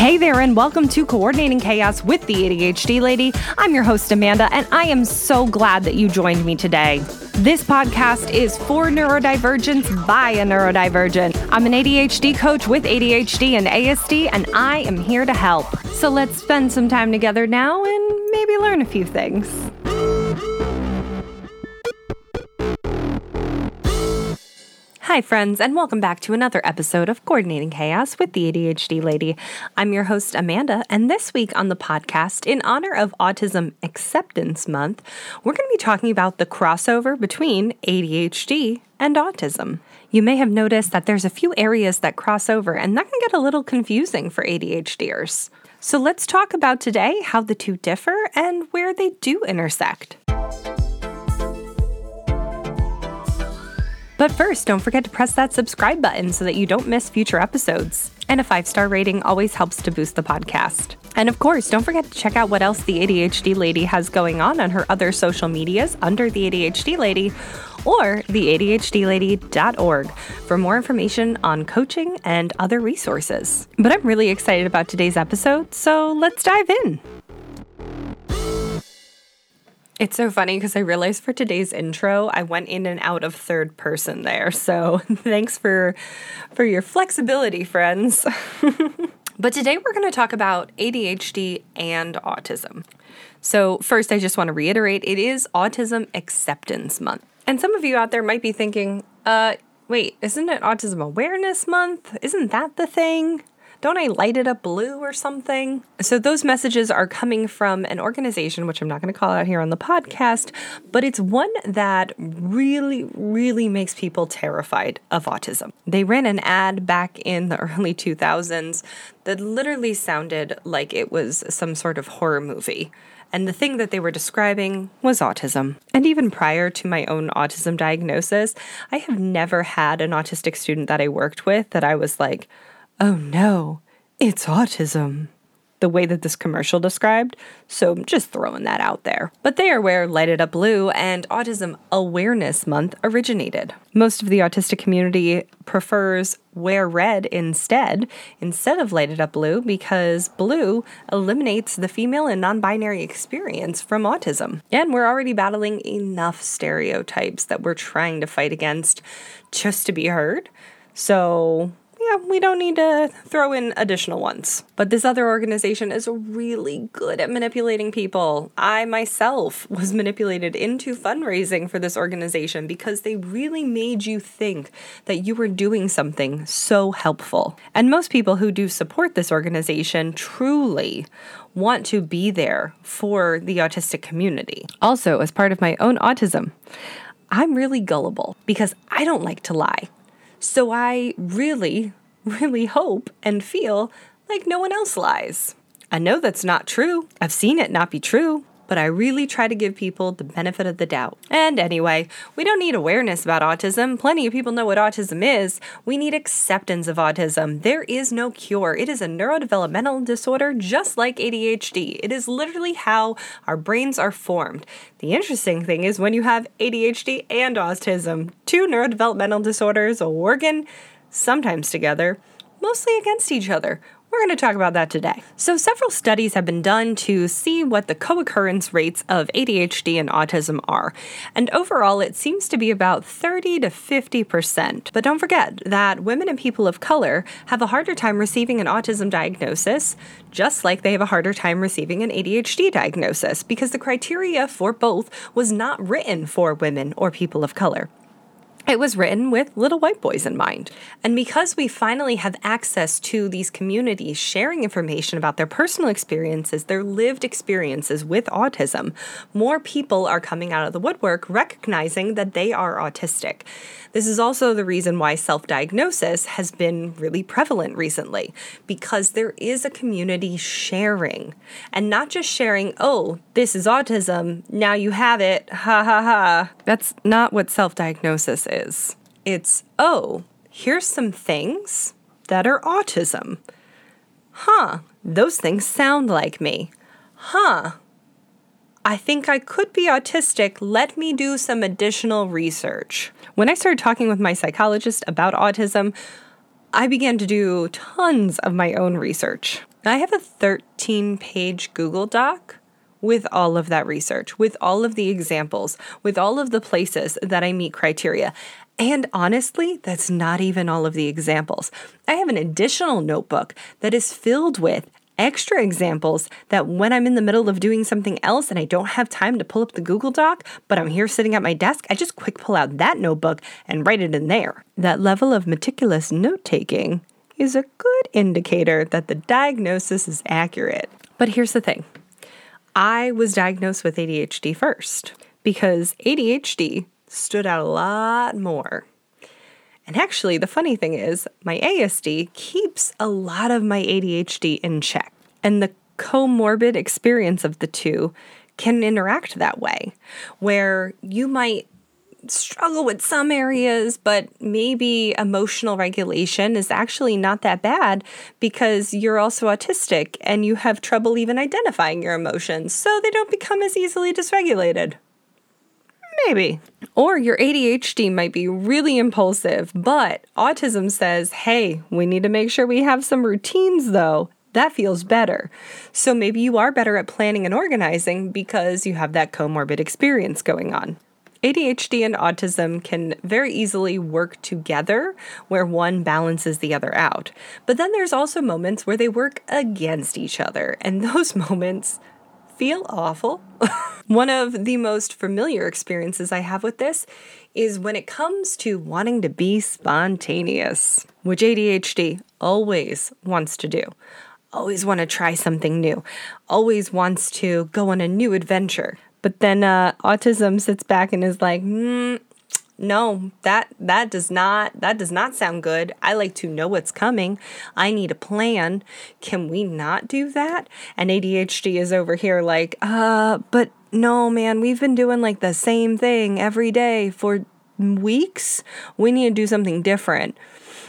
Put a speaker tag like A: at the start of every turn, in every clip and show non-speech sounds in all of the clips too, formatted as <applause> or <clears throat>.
A: Hey there, and welcome to Coordinating Chaos with the ADHD Lady. I'm your host, Amanda, and I am so glad that you joined me today. This podcast is for neurodivergence by a neurodivergent. I'm an ADHD coach with ADHD and ASD, and I am here to help. So let's spend some time together now and maybe learn a few things. Hi, friends, and welcome back to another episode of Coordinating Chaos with the ADHD Lady. I'm your host, Amanda, and this week on the podcast, in honor of Autism Acceptance Month, we're going to be talking about the crossover between ADHD and autism. You may have noticed that there's a few areas that cross over, and that can get a little confusing for ADHDers. So let's talk about today how the two differ and where they do intersect. But first, don't forget to press that subscribe button so that you don't miss future episodes. And a five star rating always helps to boost the podcast. And of course, don't forget to check out what else the ADHD Lady has going on on her other social medias under the ADHD Lady or theadhdlady.org for more information on coaching and other resources. But I'm really excited about today's episode, so let's dive in. It's so funny because I realized for today's intro, I went in and out of third person there. So <laughs> thanks for for your flexibility, friends. <laughs> but today we're going to talk about ADHD and autism. So first, I just want to reiterate, it is Autism Acceptance Month. And some of you out there might be thinking, uh, wait, isn't it Autism Awareness Month? Isn't that the thing? Don't I light it up blue or something? So, those messages are coming from an organization, which I'm not going to call out here on the podcast, but it's one that really, really makes people terrified of autism. They ran an ad back in the <laughs> early 2000s that literally sounded like it was some sort of horror movie. And the thing that they were describing was autism. And even prior to my own autism diagnosis, I have never had an autistic student that I worked with that I was like, oh no, it's autism. The way that this commercial described, so I'm just throwing that out there. But they are where Light It Up Blue and Autism Awareness Month originated. Most of the autistic community prefers Wear Red instead, instead of Light It Up Blue, because blue eliminates the female and non binary experience from autism. And we're already battling enough stereotypes that we're trying to fight against just to be heard. So yeah, we don't need to throw in additional ones. But this other organization is really good at manipulating people. I myself <laughs> was manipulated into fundraising for this organization because they really made you think that you were doing something so helpful. And most people who do support this organization truly want to be there for the autistic community. Also, as part of my own autism, I'm really gullible because I don't like to lie. So I really, really hope and feel like no one else lies. I know that's not true. I've seen it not be true, but I really try to give people the benefit of the doubt. And anyway, we don't need awareness about autism. Plenty of people know what autism is. We need acceptance of autism. There is no cure. It is a neurodevelopmental disorder just like ADHD. It is literally how our brains are formed. The interesting thing is when you have ADHD and autism, two neurodevelopmental disorders working sometimes together, mostly against each other. We're going to talk about that today. So, several studies have been done to see what the co occurrence rates of ADHD and autism are. And overall, it seems to be about 30 to 50%. But don't forget that women and people of color have a harder time receiving an autism diagnosis, just like they have a harder time receiving an ADHD diagnosis, because the criteria for both was not written for women or people of color. It was written with little white boys in mind. And because we finally have access to these communities sharing information about their personal experiences, their lived experiences with autism, more people are coming out of the woodwork recognizing that they are autistic. This is also the reason why self diagnosis has been really prevalent recently, because there is a community sharing and not just sharing, oh, this is autism, now you have it, ha ha ha. That's not what self diagnosis is. It's, oh, here's some things that are autism. Huh, those things sound like me. Huh, I think I could be autistic. Let me do some additional research. When I started talking with my psychologist about autism, I began to do tons of my own research. I have a 13 page Google Doc with all of that research, with all of the examples, with all of the places that I meet criteria. And honestly, that's not even all of the examples. I have an additional notebook that is filled with extra examples that when I'm in the middle of doing something else and I don't have time to pull up the Google Doc, but I'm here sitting at my desk, I just quick pull out that notebook and write it in there. That level of meticulous note taking is a good indicator that the diagnosis is accurate. But here's the thing I was diagnosed with ADHD first because ADHD stood out a lot more. And actually, the funny thing is, my ASD keeps a lot of my ADHD in check. And the comorbid experience of the two can interact that way, where you might struggle with some areas, but maybe emotional regulation is actually not that bad because you're also autistic and you have trouble even identifying your emotions, so they don't become as easily dysregulated. Maybe. Or your ADHD might be really impulsive, but autism says, hey, we need to make sure we have some routines though. That feels better. So maybe you are better at planning and organizing because you have that comorbid experience going on. ADHD and autism can very easily work together where one balances the other out. But then there's also moments where they work against each other, and <laughs> those moments feel awful. <laughs> One of the most familiar experiences I have with this is when it comes to wanting to be spontaneous, which ADHD always wants to do. Always want to try something new, always wants to go on a new adventure. But then uh, autism sits back and is like, mm, no that that does not that does not sound good. I like to know what's coming. I need a plan. Can we not do that? And adhd is over here like uh but no man we've been doing like the same thing every day for weeks. We need to do something different.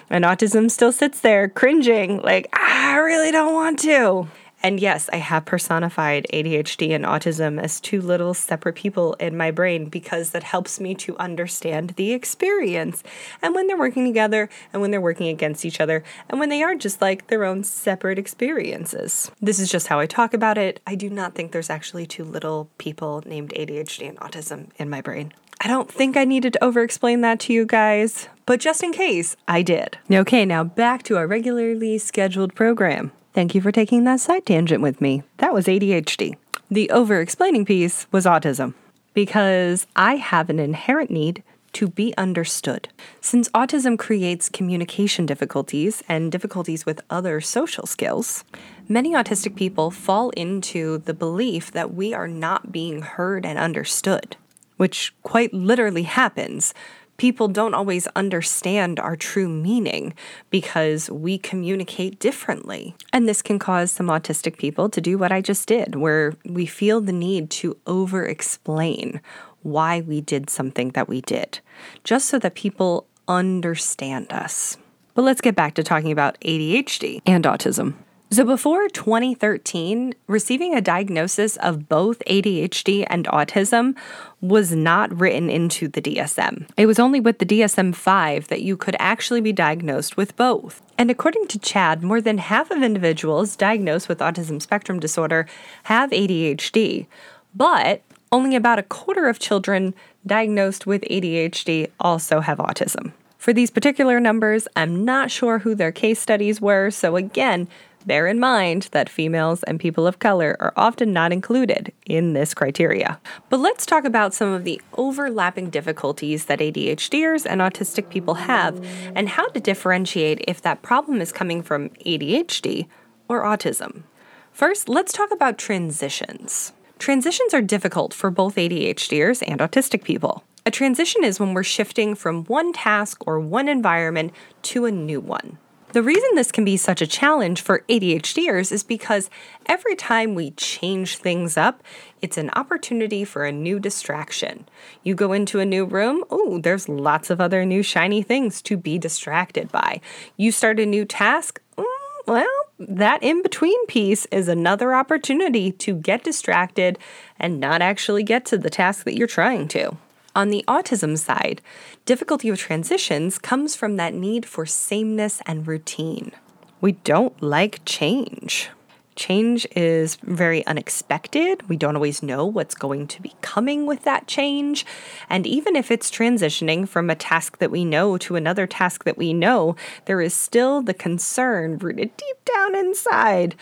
A: And autism still sits there cringing like i really don't want to and yes, I have personified ADHD and autism as two little separate people in my brain because that helps me to understand the experience and when they're working together and when they're working against each other and when they are just like their own separate experiences. This is just how I talk about it. I do not think there's actually two little people named ADHD and autism in my brain. I don't think I needed to over explain that to you guys, but just in case, I did. Okay, now back to our regularly scheduled program. Thank you for taking that side tangent with me. That was ADHD. The over explaining piece was autism, because I have an inherent need to be understood. Since autism creates communication difficulties and difficulties with other social skills, many autistic people fall into the belief that we are not being heard and understood, which quite literally happens people don't always understand our true meaning because we communicate differently. And this can cause some autistic people to do what I just did, where we feel the need to over explain why we did something that we did, just so that people understand us. But let's get back to talking about ADHD and autism. So, before 2013, receiving a diagnosis of both ADHD and autism was not written into the DSM. It was only with the DSM 5 that you could actually be diagnosed with both. And according to CHADD, more than half of individuals diagnosed with autism spectrum disorder have ADHD, but only about a quarter of children diagnosed with ADHD also have autism. For these particular numbers, I'm not sure who their case studies were, so again, Bear in mind that females and people of color are often not included in this criteria. But let's talk about some of the overlapping difficulties that ADHDers and autistic people have and how to differentiate if that problem is coming from ADHD or autism. First, let's talk about transitions. Transitions are difficult for both ADHDers and autistic people. A transition is when we're shifting from one task or one environment to a new one. The reason this can be such a challenge for ADHDers is because every time we change things up, it's an opportunity for a new distraction. You go into a new room, oh, there's lots of other new shiny things to be distracted by. You start a new task, mm, well, that in between piece is another opportunity to get distracted and not actually get to the task that you're trying to. On the autism side, difficulty with transitions comes from that need for sameness and routine. We don't like change. change is very unexpected. We don't always know what's going to be coming with that change. And even if it's transitioning from a task that we know to another task that we know, there is still the concern rooted deep down inside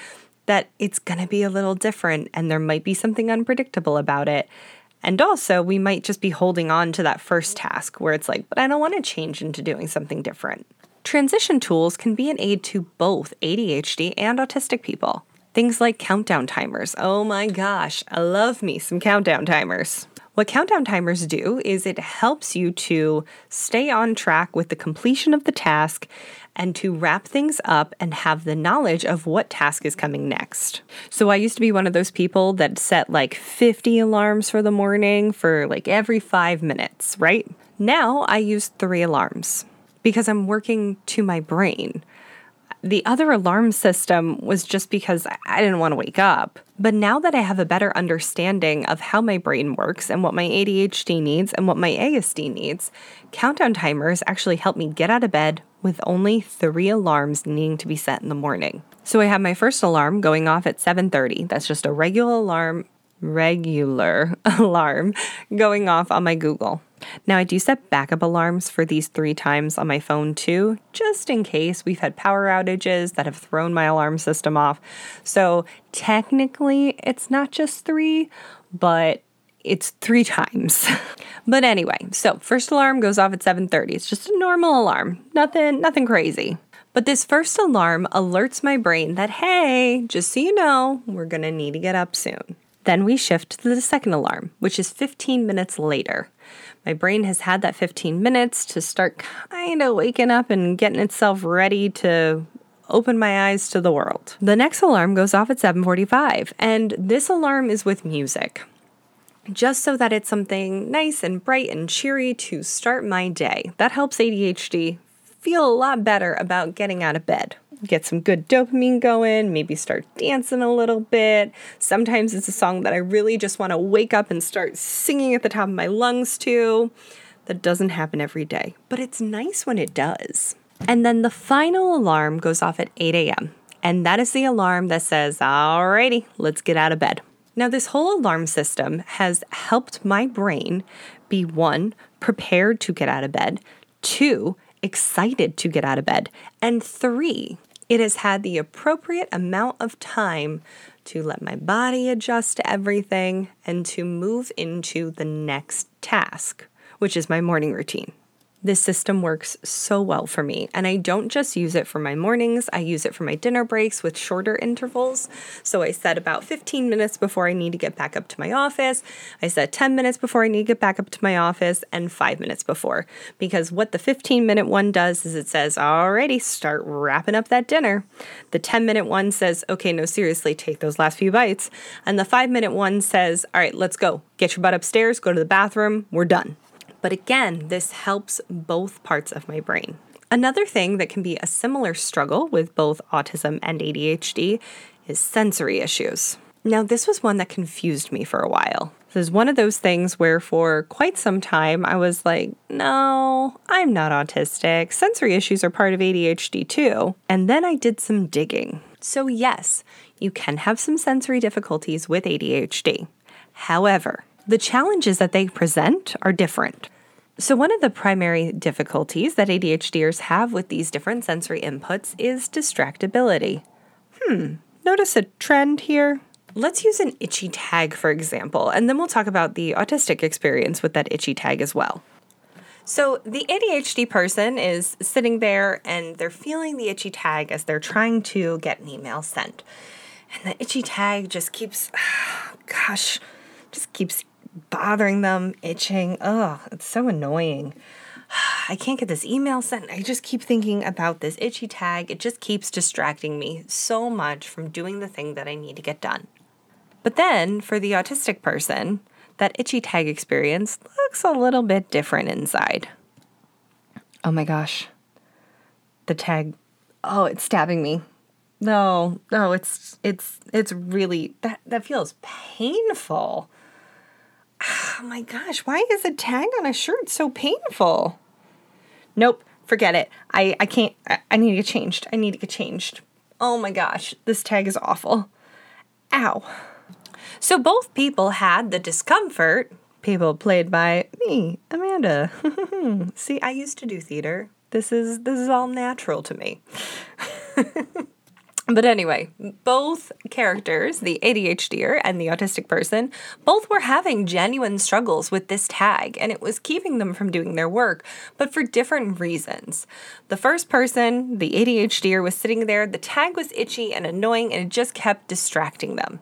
A: that it's going to be a little different and there might be something unpredictable about it. And also, we might just be holding on to that first task where it's like, but I don't want to change into doing something different. Transition tools can be an aid to both ADHD and autistic people. Things like countdown timers. Oh my gosh, I love me some countdown timers. What countdown timers do is it helps you to stay on track with the completion of the task and to wrap things up and have the knowledge of what task is coming next. So I used to be one of those people that set like 50 alarms for the morning for like every five minutes, right? Now I use three alarms because I'm working to my brain. The other alarm system was just because I didn't want to wake up. But now that I have a better understanding of how my brain works and what my ADHD needs and what my ASD needs, countdown timers actually help me get out of bed with only 3 alarms needing to be set in the morning. So I have my first alarm going off at 7:30. That's just a regular alarm regular <laughs> alarm going off on my Google. Now, I do set backup alarms for these three times on my phone too, just in case we've had power outages that have thrown my alarm system off. So, technically, it's not just three, but it's three times. <laughs> but anyway, so first alarm goes off at 7:30. It's just a normal alarm. Nothing nothing crazy. But this first alarm alerts my brain that hey, just so you know, we're going to need to get up soon. Then we shift to the second alarm, which is 15 minutes later. My brain has had that 15 minutes to start kind of waking up and getting itself ready to open my eyes to the world. The next alarm goes off at 7:45, and this alarm is with music. Just so that it's something nice and bright and cheery to start my day. That helps ADHD feel a lot better about getting out of bed get some good dopamine going, maybe start dancing a little bit. Sometimes it's a song that I really just want to wake up and start singing at the top of my lungs to. That doesn't happen every day, but it's nice when it does. And then the final alarm goes off at 8 a.m. And that is the alarm that says, Alrighty, let's get out of bed. Now, this whole alarm system has helped my brain be one, prepared to get out of bed, two, excited to get out of bed, and three, it has had the appropriate amount of time to let my body adjust to everything and to move into the next task, which is my morning routine. This system works so well for me, and I don't just use it for my mornings, I use it for my dinner breaks with shorter intervals. So I set about 15 minutes before I need to get back up to my office, I set 10 minutes before I need to get back up to my office, and five minutes before. Because what the 15 minute one does is it says, Alrighty, start wrapping up that dinner. The 10 minute one says, Okay, no, seriously, take those last few bites. And the five minute one says, All right, let's go. Get your butt upstairs, go to the bathroom, we're done. But again, this helps both parts of my brain. Another thing that can be a similar struggle with both autism and ADHD is sensory issues. Now, this was one that confused me for a while. This is one of those things where, for quite some time, I was like, no, I'm not autistic. Sensory issues are part of ADHD too. And then I did some digging. So, yes, you can have some sensory difficulties with ADHD. However, the challenges that they present are different. So, one of the primary difficulties that ADHDers have with these different sensory inputs is distractibility. Hmm, notice a trend here? Let's use an itchy tag, for example, and then we'll talk about the autistic experience with that itchy tag as well. So, the ADHD person is sitting there and they're feeling the itchy tag as they're trying to get an email sent. And the itchy tag just keeps, <sighs> gosh, just keeps bothering them, itching. Oh, it's so annoying. <sighs> I can't get this email sent. I just keep thinking about this itchy tag. It just keeps distracting me so much from doing the thing that I need to get done. But then for the autistic person, that itchy tag experience looks a little bit different inside. Oh my gosh. The tag oh, it's stabbing me. No, no, it's it's it's really that that feels painful oh my gosh, why is a tag on a shirt so painful? Nope, forget it. I, I can't, I, I need to get changed. I need to get changed. Oh my gosh, this tag is awful. Ow. So both people had the discomfort. People played by me, Amanda. <laughs> See, I used to do theater. This is this is all natural to me. <laughs> But anyway, both characters, the ADHDer and the autistic person, both were having genuine struggles with this tag, and it was keeping them from doing their work, but for different reasons. The first person, the ADHDer, was sitting there, the tag was itchy and annoying, and it just kept distracting them.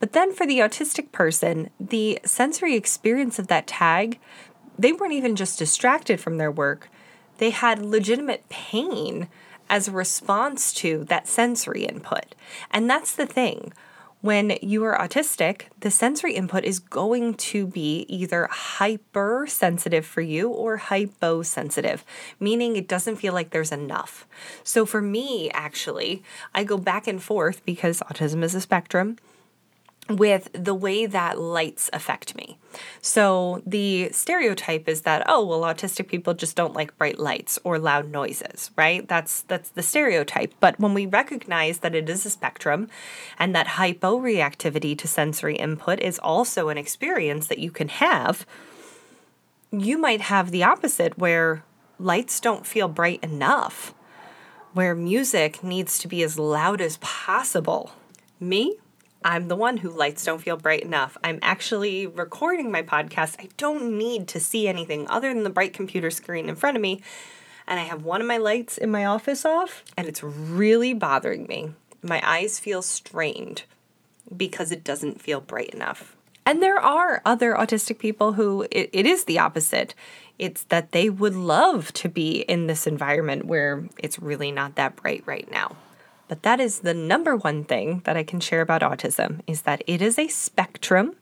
A: But then for the autistic person, the sensory experience of that tag, they weren't even just distracted from their work, they had legitimate pain as a response to that sensory input. And that's the thing. When you are autistic, the sensory input is going to be either hypersensitive for you or hyposensitive, meaning it doesn't feel like there's enough. So for me, actually, I go back and forth because autism is a spectrum with the way that lights affect me. So, the stereotype is that oh, well autistic people just don't like bright lights or loud noises, right? That's that's the stereotype. But when we recognize that it is a spectrum and that hyporeactivity to sensory input is also an experience that you can have, you might have the opposite where lights don't feel bright enough, where music needs to be as loud as possible. Me, I'm the one who lights don't feel bright enough. I'm actually recording my podcast. I don't need to see anything other than the bright computer screen in front of me. And I have one of my lights in my office off, and it's really bothering me. My eyes feel strained because it doesn't feel bright enough. And there are other autistic people who it, it is the opposite. It's that they would love to be in this environment where it's really not that bright right now. But that is the number one thing that I can share about autism is that it is a spectrum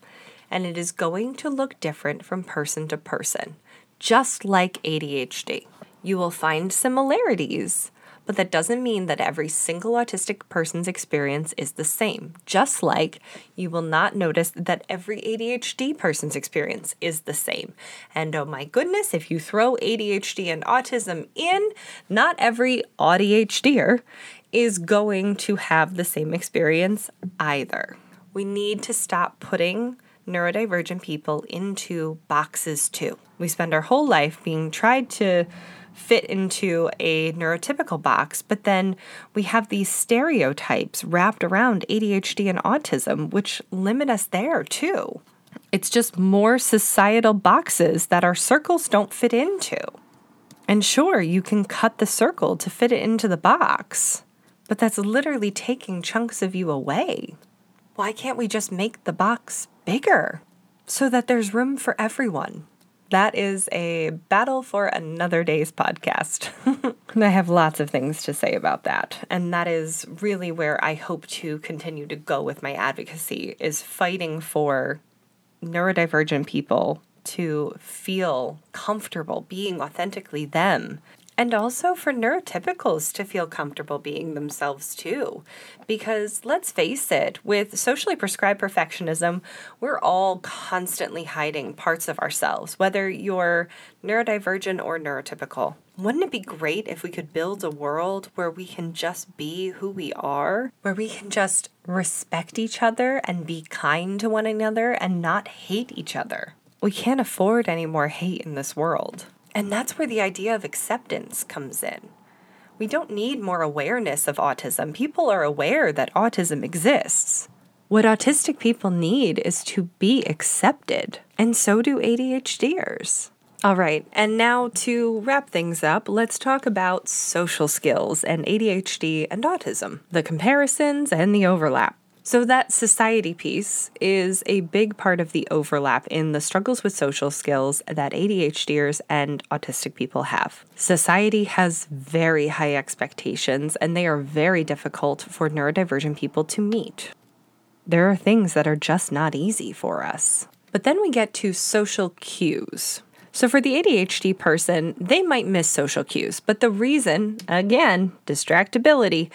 A: and it is going to look different from person to person, just like ADHD. You will find similarities, but that doesn't mean that every single autistic person's experience is the same. Just like you will not notice that every ADHD person's experience is the same. And oh my goodness, if you throw ADHD and autism in, not every ADHDer is going to have the same experience either. We need to stop putting neurodivergent people into boxes too. We spend our whole life being tried to fit into a neurotypical box, but then we have these stereotypes wrapped around ADHD and autism, which limit us there too. It's just more societal boxes that our circles don't fit into. And sure, you can cut the circle to fit it into the box, but that's literally taking chunks of you away. Why can't we just make the box bigger so that there's room for everyone? That is a battle for another day's podcast. <laughs> I have lots of things to say about that. And that is really where I hope to continue to go with my advocacy is fighting for neurodivergent people to feel comfortable being authentically them and also for neurotypicals to feel comfortable being themselves too. Because let's face it, with socially prescribed perfectionism, we're all constantly hiding parts of ourselves, whether you're neurodivergent or neurotypical. Wouldn't it be great if we could build a world where we can just be who we are, where we can just respect each other and be kind to one another and not hate each other? We can't afford any more hate in this world. And that's where the idea of acceptance comes in. We don't need more awareness of autism. People are aware that autism exists. What autistic people need is to be accepted, and so do ADHDers. All right, and now to wrap things up, let's talk about social skills and ADHD and autism, the comparisons and the overlap. So, that society piece is a big part of the overlap in the struggles with social skills that ADHDers and autistic people have. Society has very high expectations, and they are very difficult for neurodivergent people to meet. There are things that are just not easy for us. But then we get to social cues. So, for the ADHD person, they might miss social cues, but the reason, again, distractibility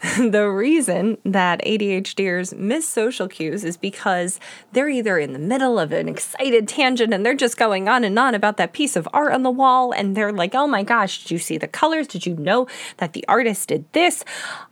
A: <laughs> the reason that ADHDers miss social cues is because they're either in the middle of an excited tangent and they're just going on and on about that piece of art on the wall and they're like, oh my gosh, did you see the colors? Did you know that the artist did this?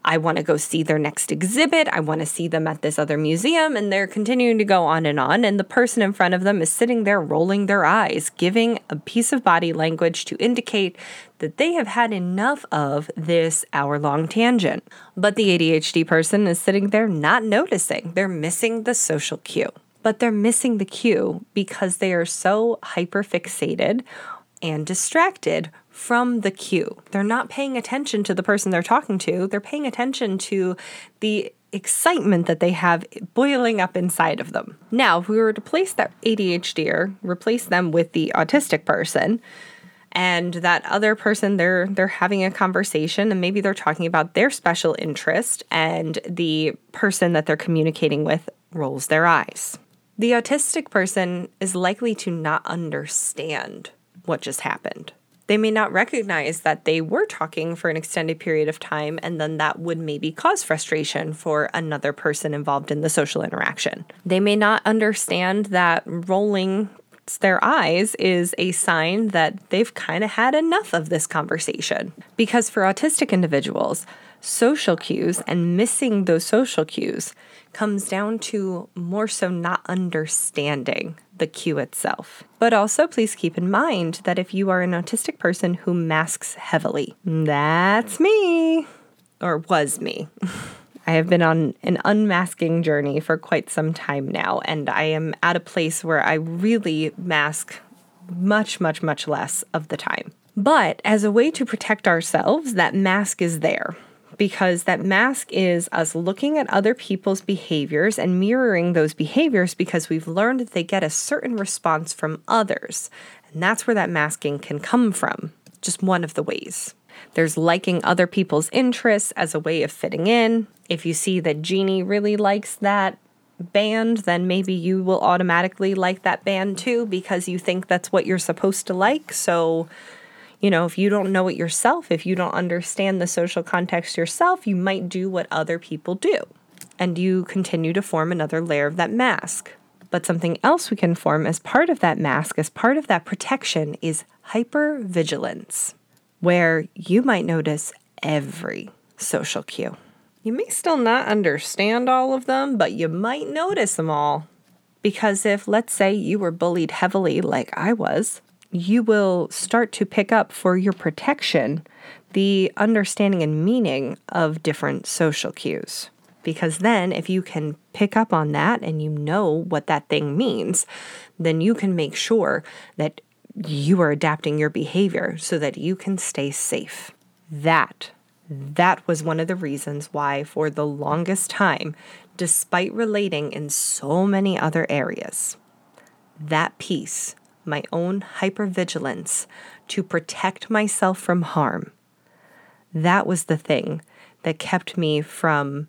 A: I want to go see their next exhibit. I want to see them at this other museum. And they're continuing to go on and on. And the person in front of them is sitting there rolling their eyes, giving a piece of body language to indicate that they have had enough of this hour long tangent. But the ADHD person is sitting there not noticing. They're missing the social cue. But they're missing the cue because they are so hyper fixated and distracted from the cue. They're not paying attention to the person they're talking to, they're paying attention to the excitement that they have boiling up inside of them. Now, if we were to place that ADHD or replace them with the autistic person, and that other person they're they're having a conversation and maybe they're talking about their special interest and the person that they're communicating with rolls their eyes. The autistic person is likely to not understand what just happened. They may not recognize that they were talking for an extended period of time, and then that would maybe cause frustration for another person involved in the social interaction. They may not understand that rolling their eyes is a sign that they've kind of had enough of this conversation. Because for autistic individuals, social cues and missing those social cues comes down to more so not understanding the cue itself. But also, please keep in mind that if you are an autistic person who masks heavily, that's me, or was me. <laughs> I have been on an unmasking journey for quite some time now, and I am at a place where I really mask much, much, much less of the time. But as a way to protect ourselves, that mask is there because that mask is us looking at other people's behaviors and mirroring those behaviors because we've learned that they get a certain response from others. And that's where that masking can come from, just one of the ways. There's liking other people's interests as a way of fitting in. If you see that Jeannie really likes that band, then maybe you will automatically like that band too because you think that's what you're supposed to like. So, you know, if you don't know it yourself, if you don't understand the social context yourself, you might do what other people do. And you continue to form another layer of that mask. But something else we can form as part of that mask, as part of that protection, is hypervigilance where you might notice every social cue. You may still not understand all of them, but you might notice them all. Because if, let's say, you were bullied heavily like I was, you will start to pick up for your protection the understanding and meaning of different social cues. Because then, if you can pick up on that and you know what that thing means, then you can make sure that you are adapting your behavior so that you can stay safe. That that was one of the reasons why for the longest time despite relating in so many other areas that piece my own hypervigilance to protect myself from harm that was the thing that kept me from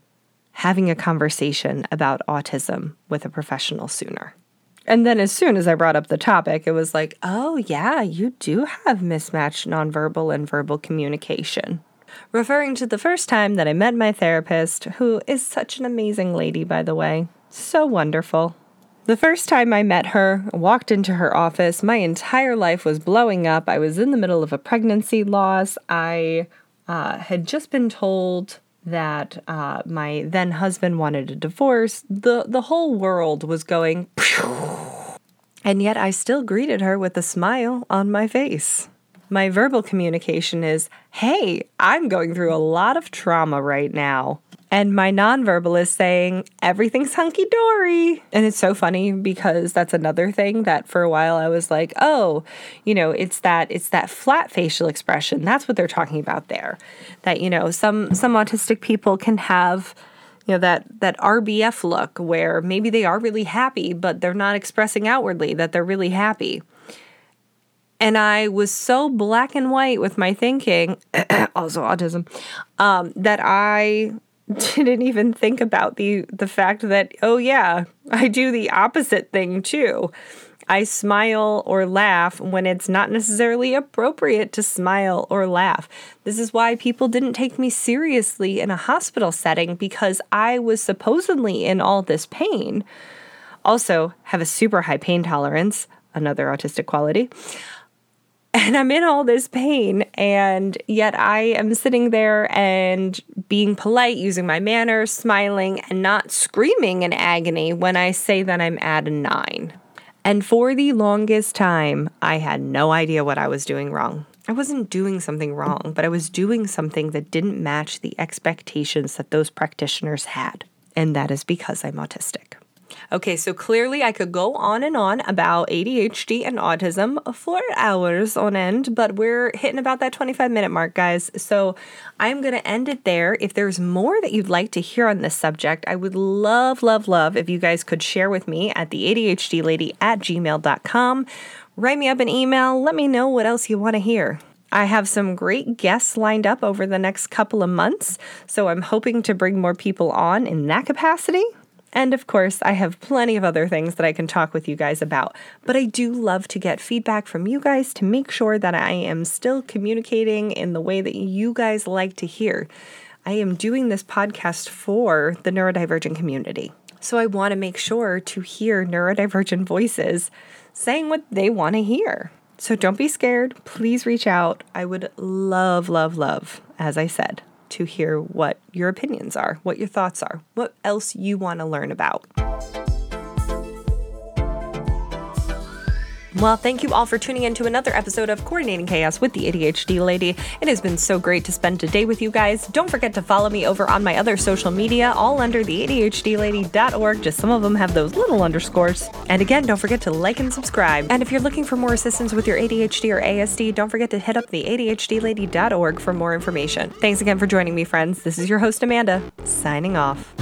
A: having a conversation about autism with a professional sooner. And then as soon as I brought up the topic, it was like, oh, yeah, you do have mismatched nonverbal and verbal communication. Referring to the first time that I met my therapist, who is such an amazing lady, by the way. So wonderful. The first time I met her, walked into her office, my entire life was blowing up. I was in the middle of a pregnancy loss. I uh, had just been told that uh, my then husband wanted a divorce. The the whole world was going, and yet I still greeted her with a smile on my face. My verbal communication is, "Hey, I'm going through a lot of trauma right now." And my nonverbal is saying, everything's hunky dory. And it's so funny because that's another thing that for a while I was like, oh, you know, it's that it's that flat facial expression. That's what they're talking about there. That, you know, some some autistic people can have you know that that RBF look where maybe they are really happy but they're not expressing outwardly that they're really happy. And I was so black and white with my thinking, <clears throat> also autism, um, that I <laughs> didn't even think about the the fact that oh yeah, I do the opposite thing too. I smile or laugh when it's not necessarily appropriate to smile or laugh. This is why people didn't take me seriously in a hospital setting because I was supposedly in all this pain. Also, have a super high pain tolerance, another autistic quality and I'm in all this pain, and yet I am sitting there and being polite, using my manners, smiling, and not screaming in agony when I say that I'm at a nine. And for the longest time, I had no idea what I was doing wrong. I wasn't doing something wrong, but I was doing something that didn't match the expectations that those practitioners had. And that is because I'm autistic. Okay, so clearly I could go on and on about ADHD and autism for hours on end, but we're hitting about that 25 minute mark, guys. So I'm going to end it there. If there's more that you'd like to hear on this subject, I would love, love, love if you guys could share with me at the ADHD lady at gmail.com. Write me up an email. Let me know what else you want to hear. I have some great guests lined up over the next couple of months, so I'm hoping to bring more people on in that capacity. And of course, I have plenty of other things that I can talk with you guys about. But I do love to get feedback from you guys to make sure that I am still communicating in the way that you guys like to hear. I am doing this podcast for the neurodivergent community. So I want to make sure to hear neurodivergent voices saying what they want to hear. So don't be scared. Please reach out. I would love, love, love, as I said, to hear what your opinions are, what your thoughts are, what else you want to learn about. Well, thank you all for tuning in to another episode of Coordinating Chaos with the ADHD Lady. It has been so great to spend today with you guys. Don't forget to follow me over on my other social media, all under the ADHDlady.org. Just some of them have those little underscores. And again, don't forget to like and subscribe. And if you're looking for more assistance with your ADHD or ASD, don't forget to hit up the ADHDlady.org for more information. Thanks again for joining me, friends. This is your host, Amanda, signing off.